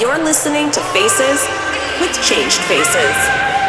You're listening to Faces with Changed Faces.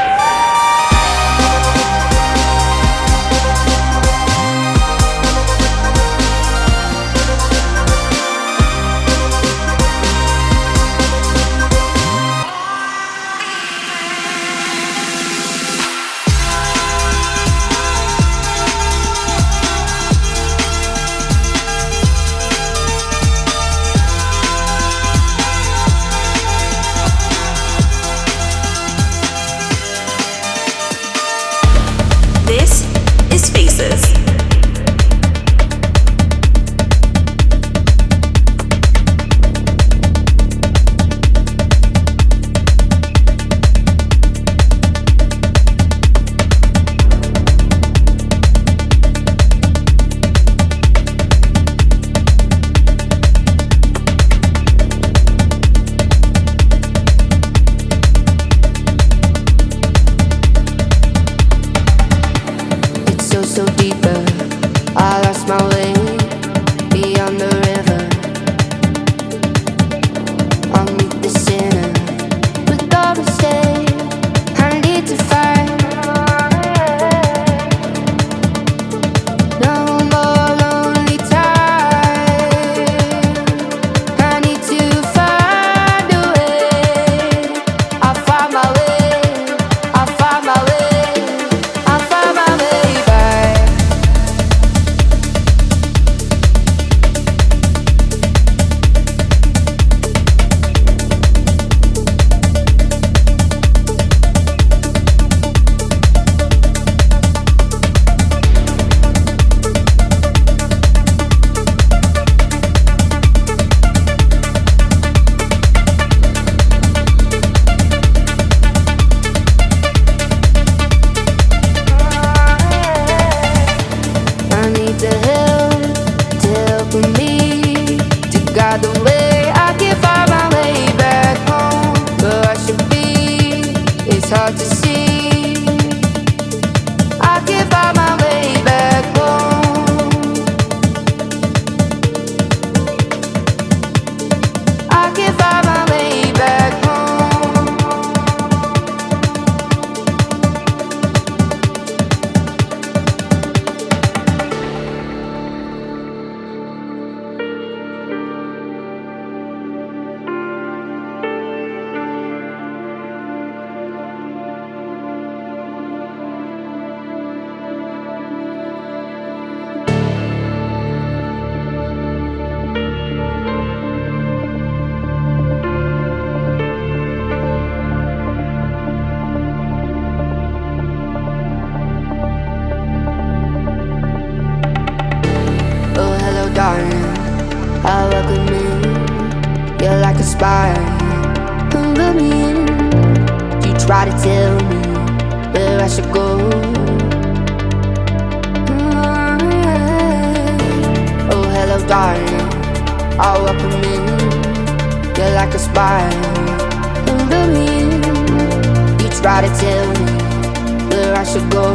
I should go.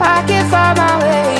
I can't find my way.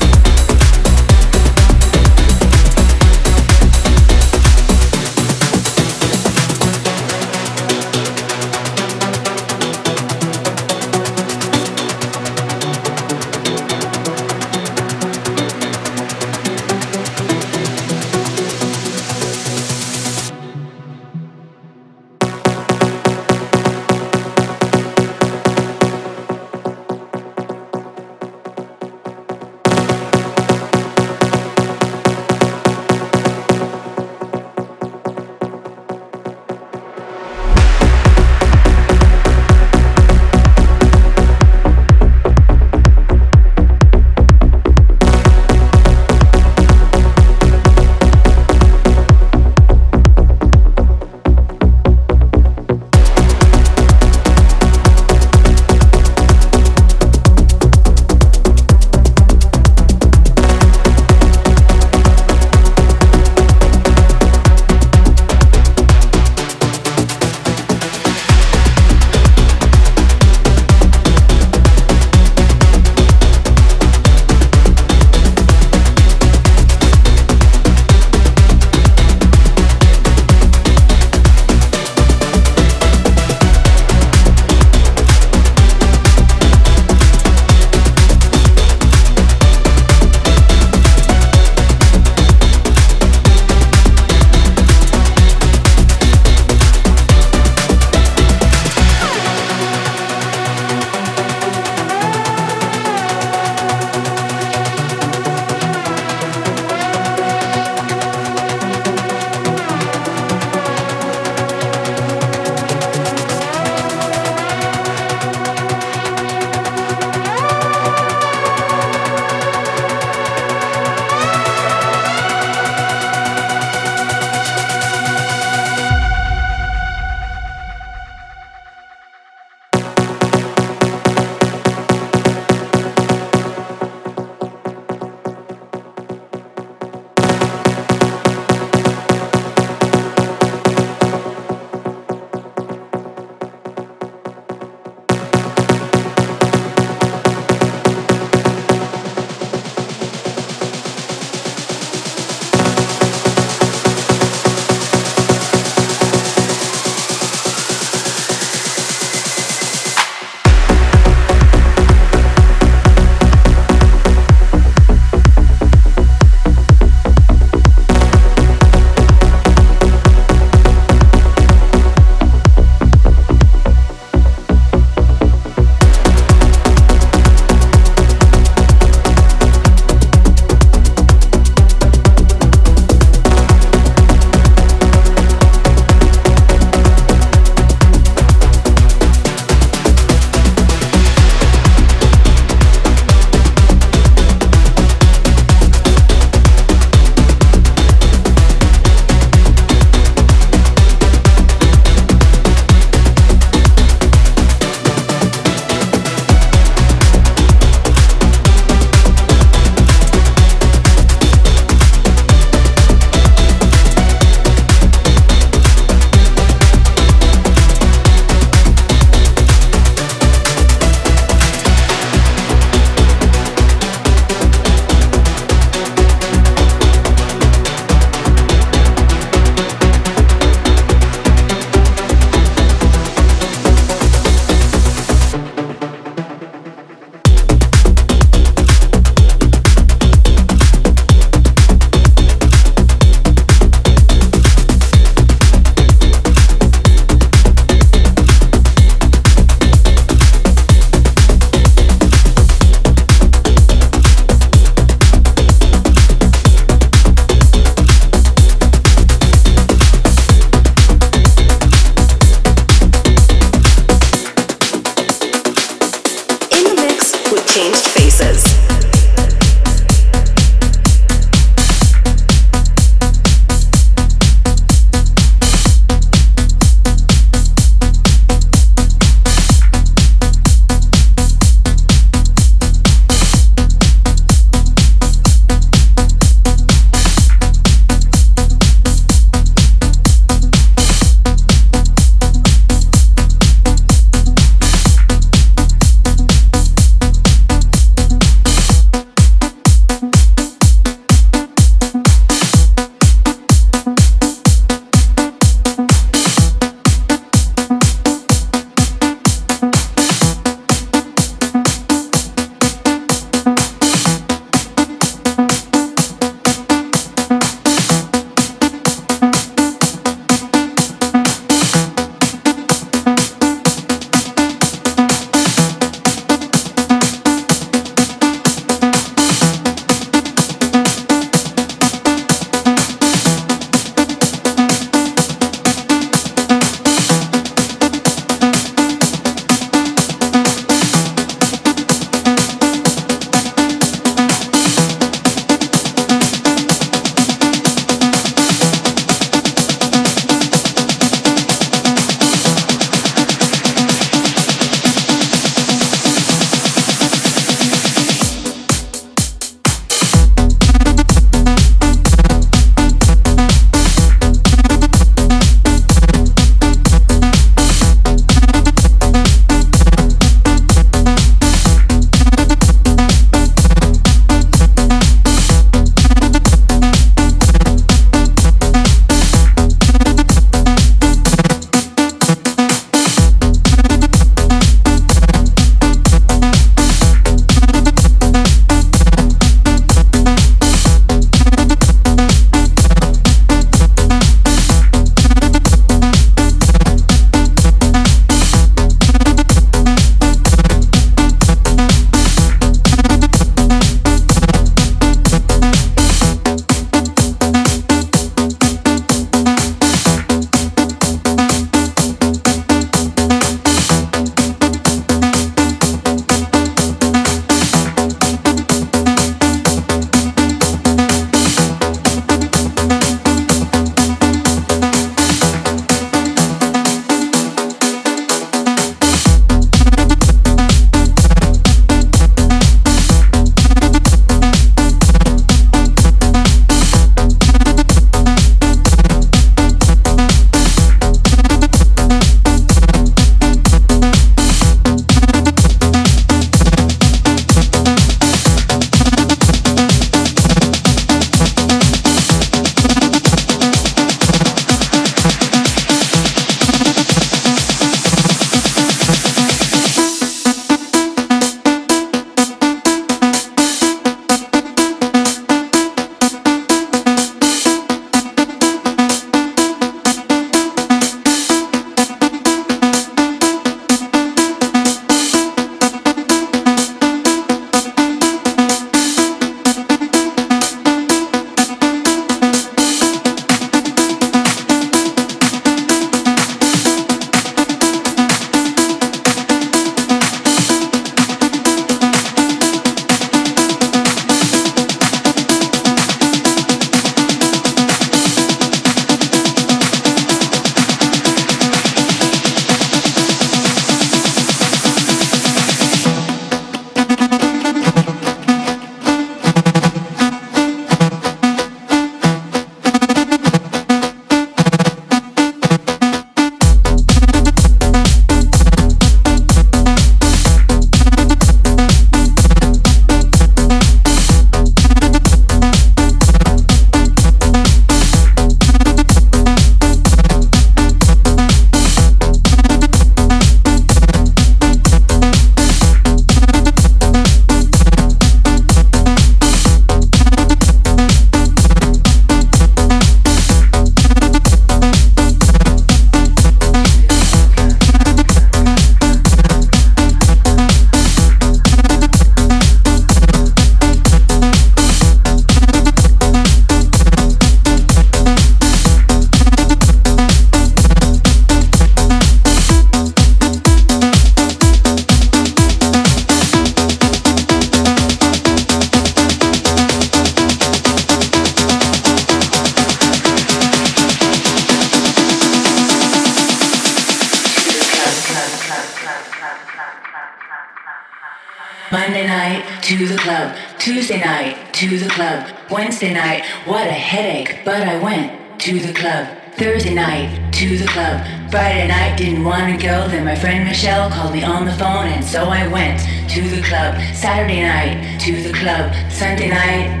But I went to the club. Thursday night to the club, Friday night didn't want to go, then my friend Michelle called me on the phone and so I went to the club. Saturday night to the club, Sunday night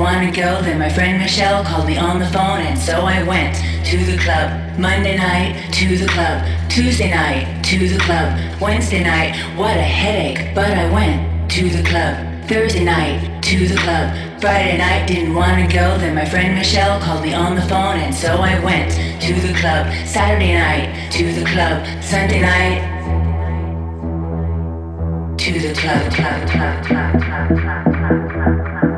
want to go, then my friend Michelle called me on the phone, and so I went to the club. Monday night to the club, Tuesday night to the club, Wednesday night, what a headache, but I went to the club. Thursday night to the club, Friday night didn't want to go, then my friend Michelle called me on the phone, and so I went to the club. Saturday night to the club, Sunday night to the club, club, club, club, club, club, club, club.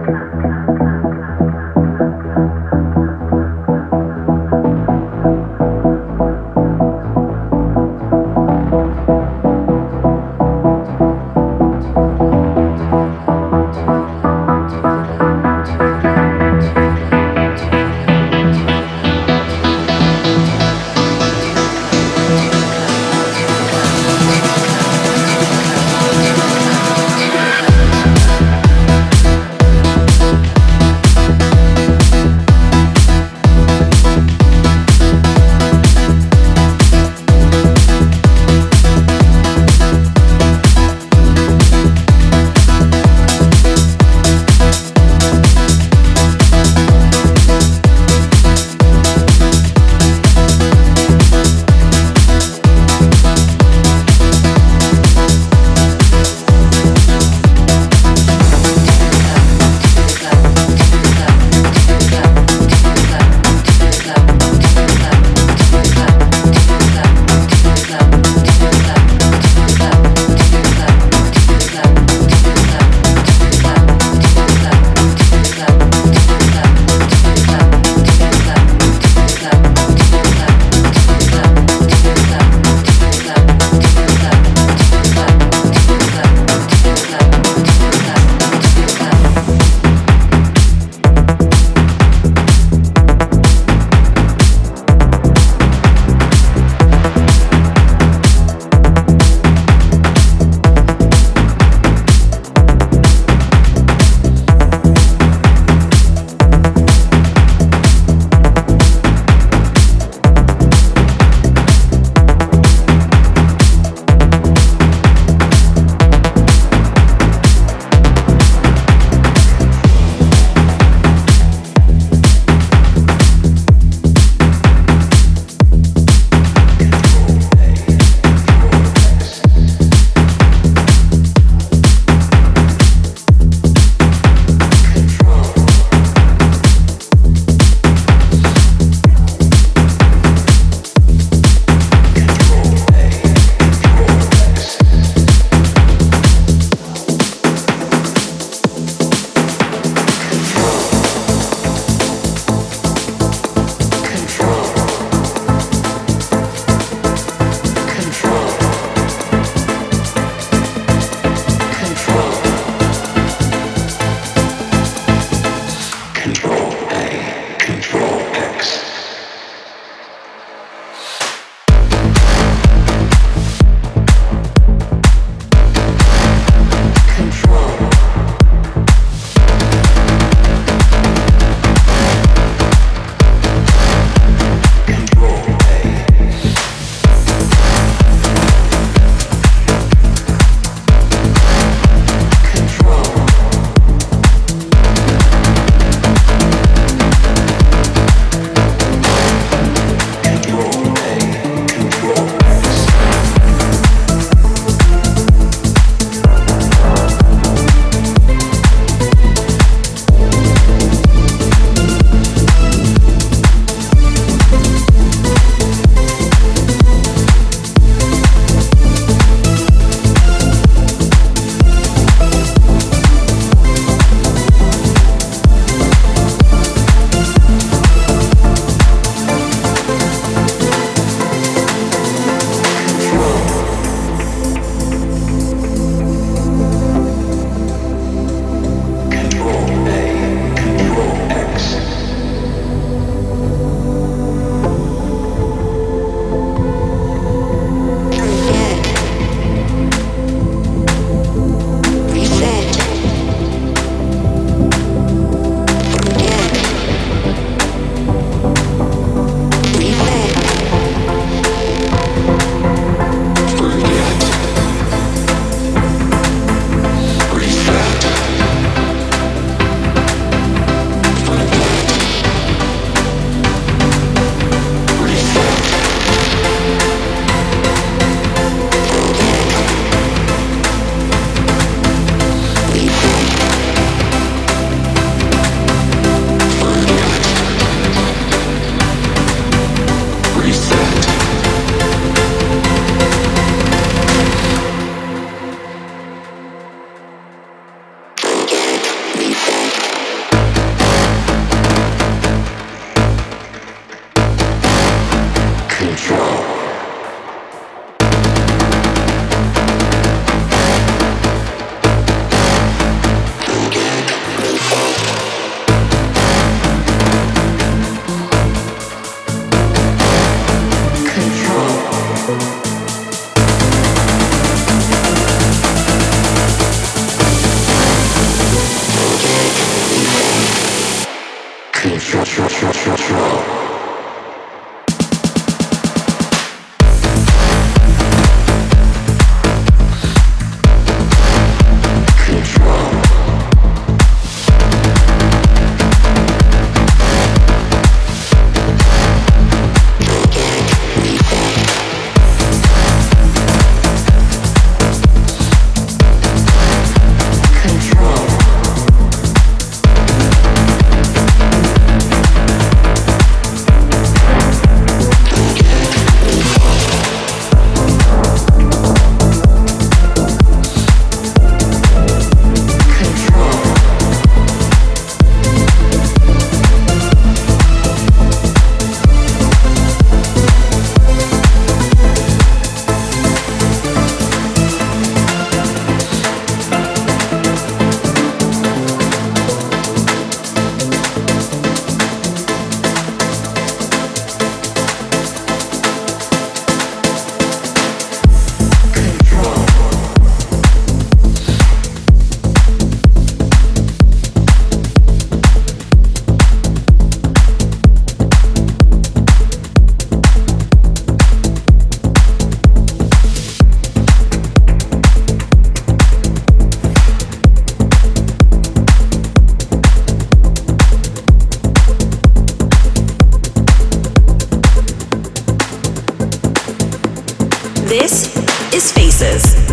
This is Faces.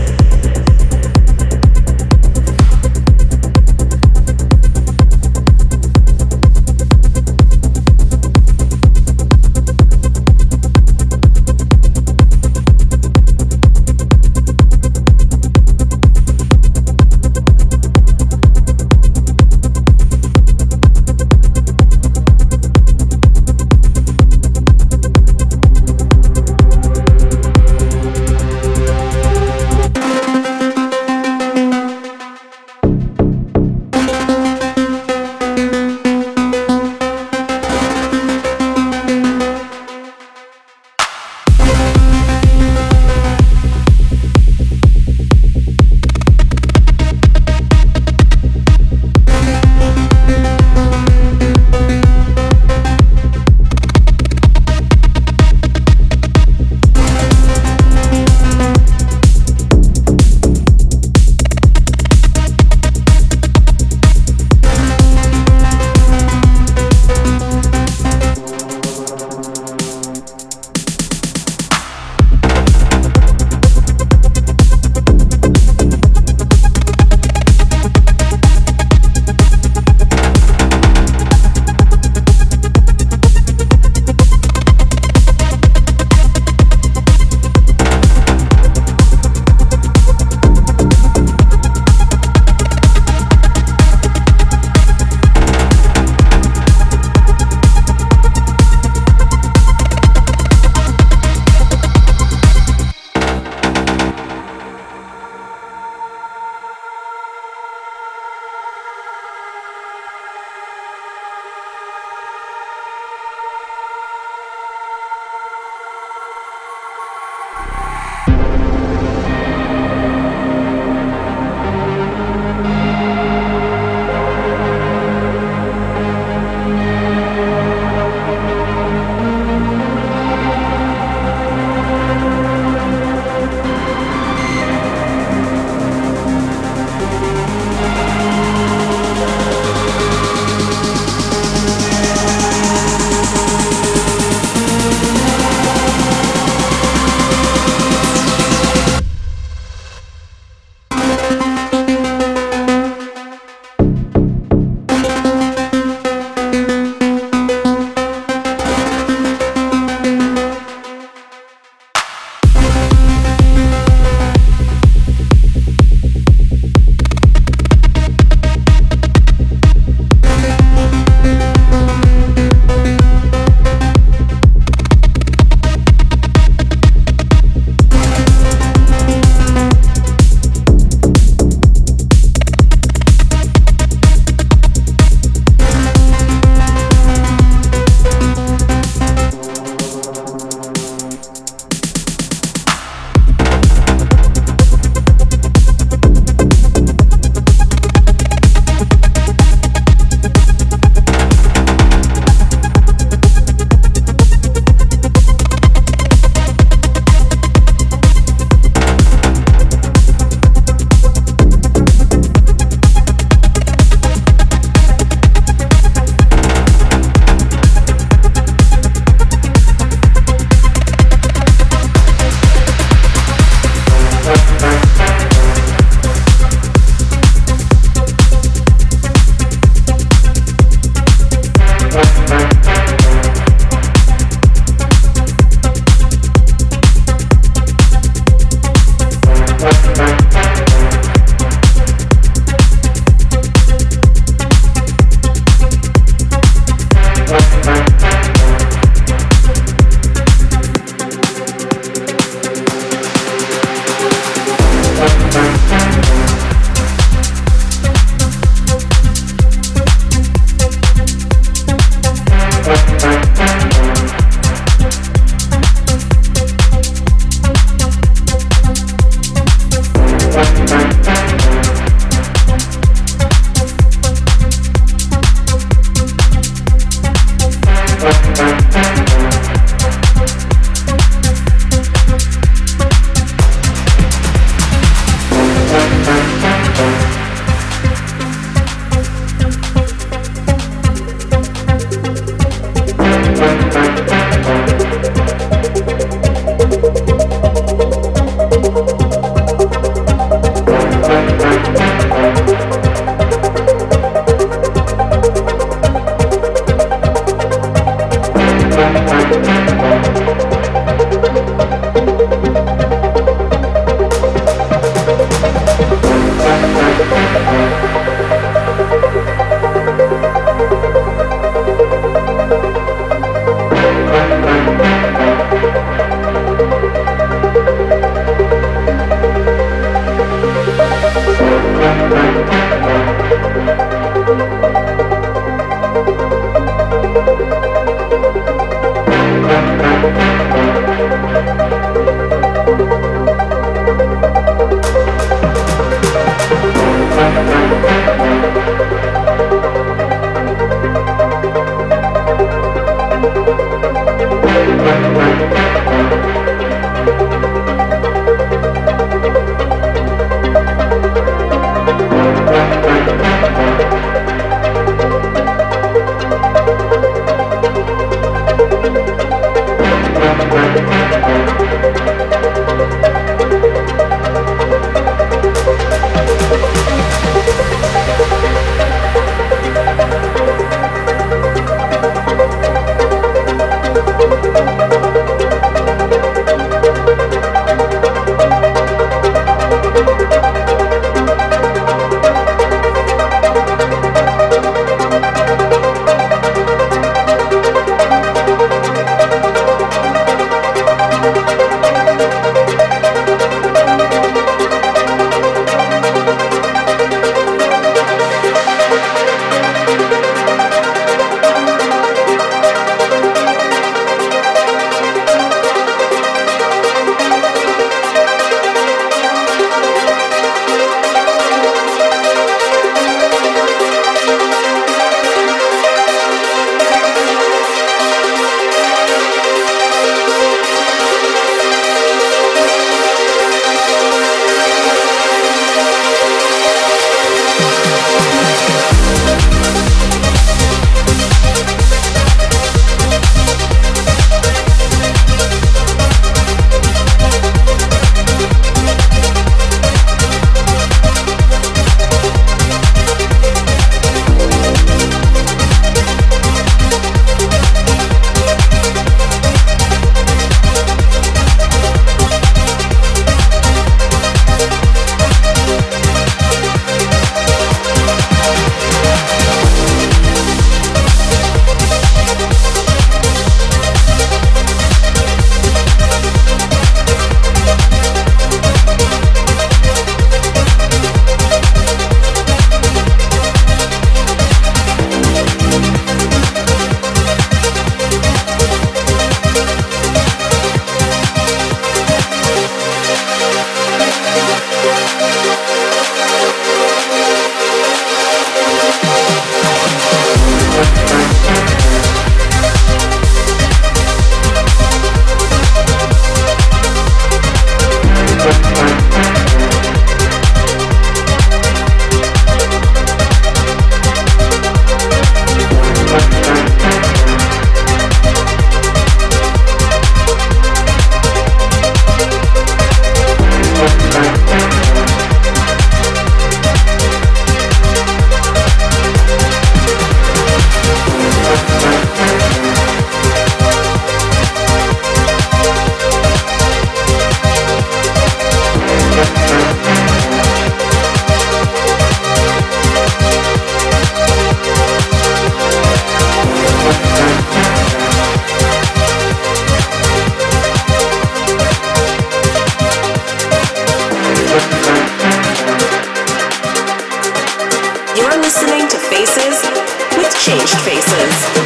ChangedFaces.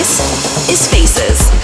This is Faces.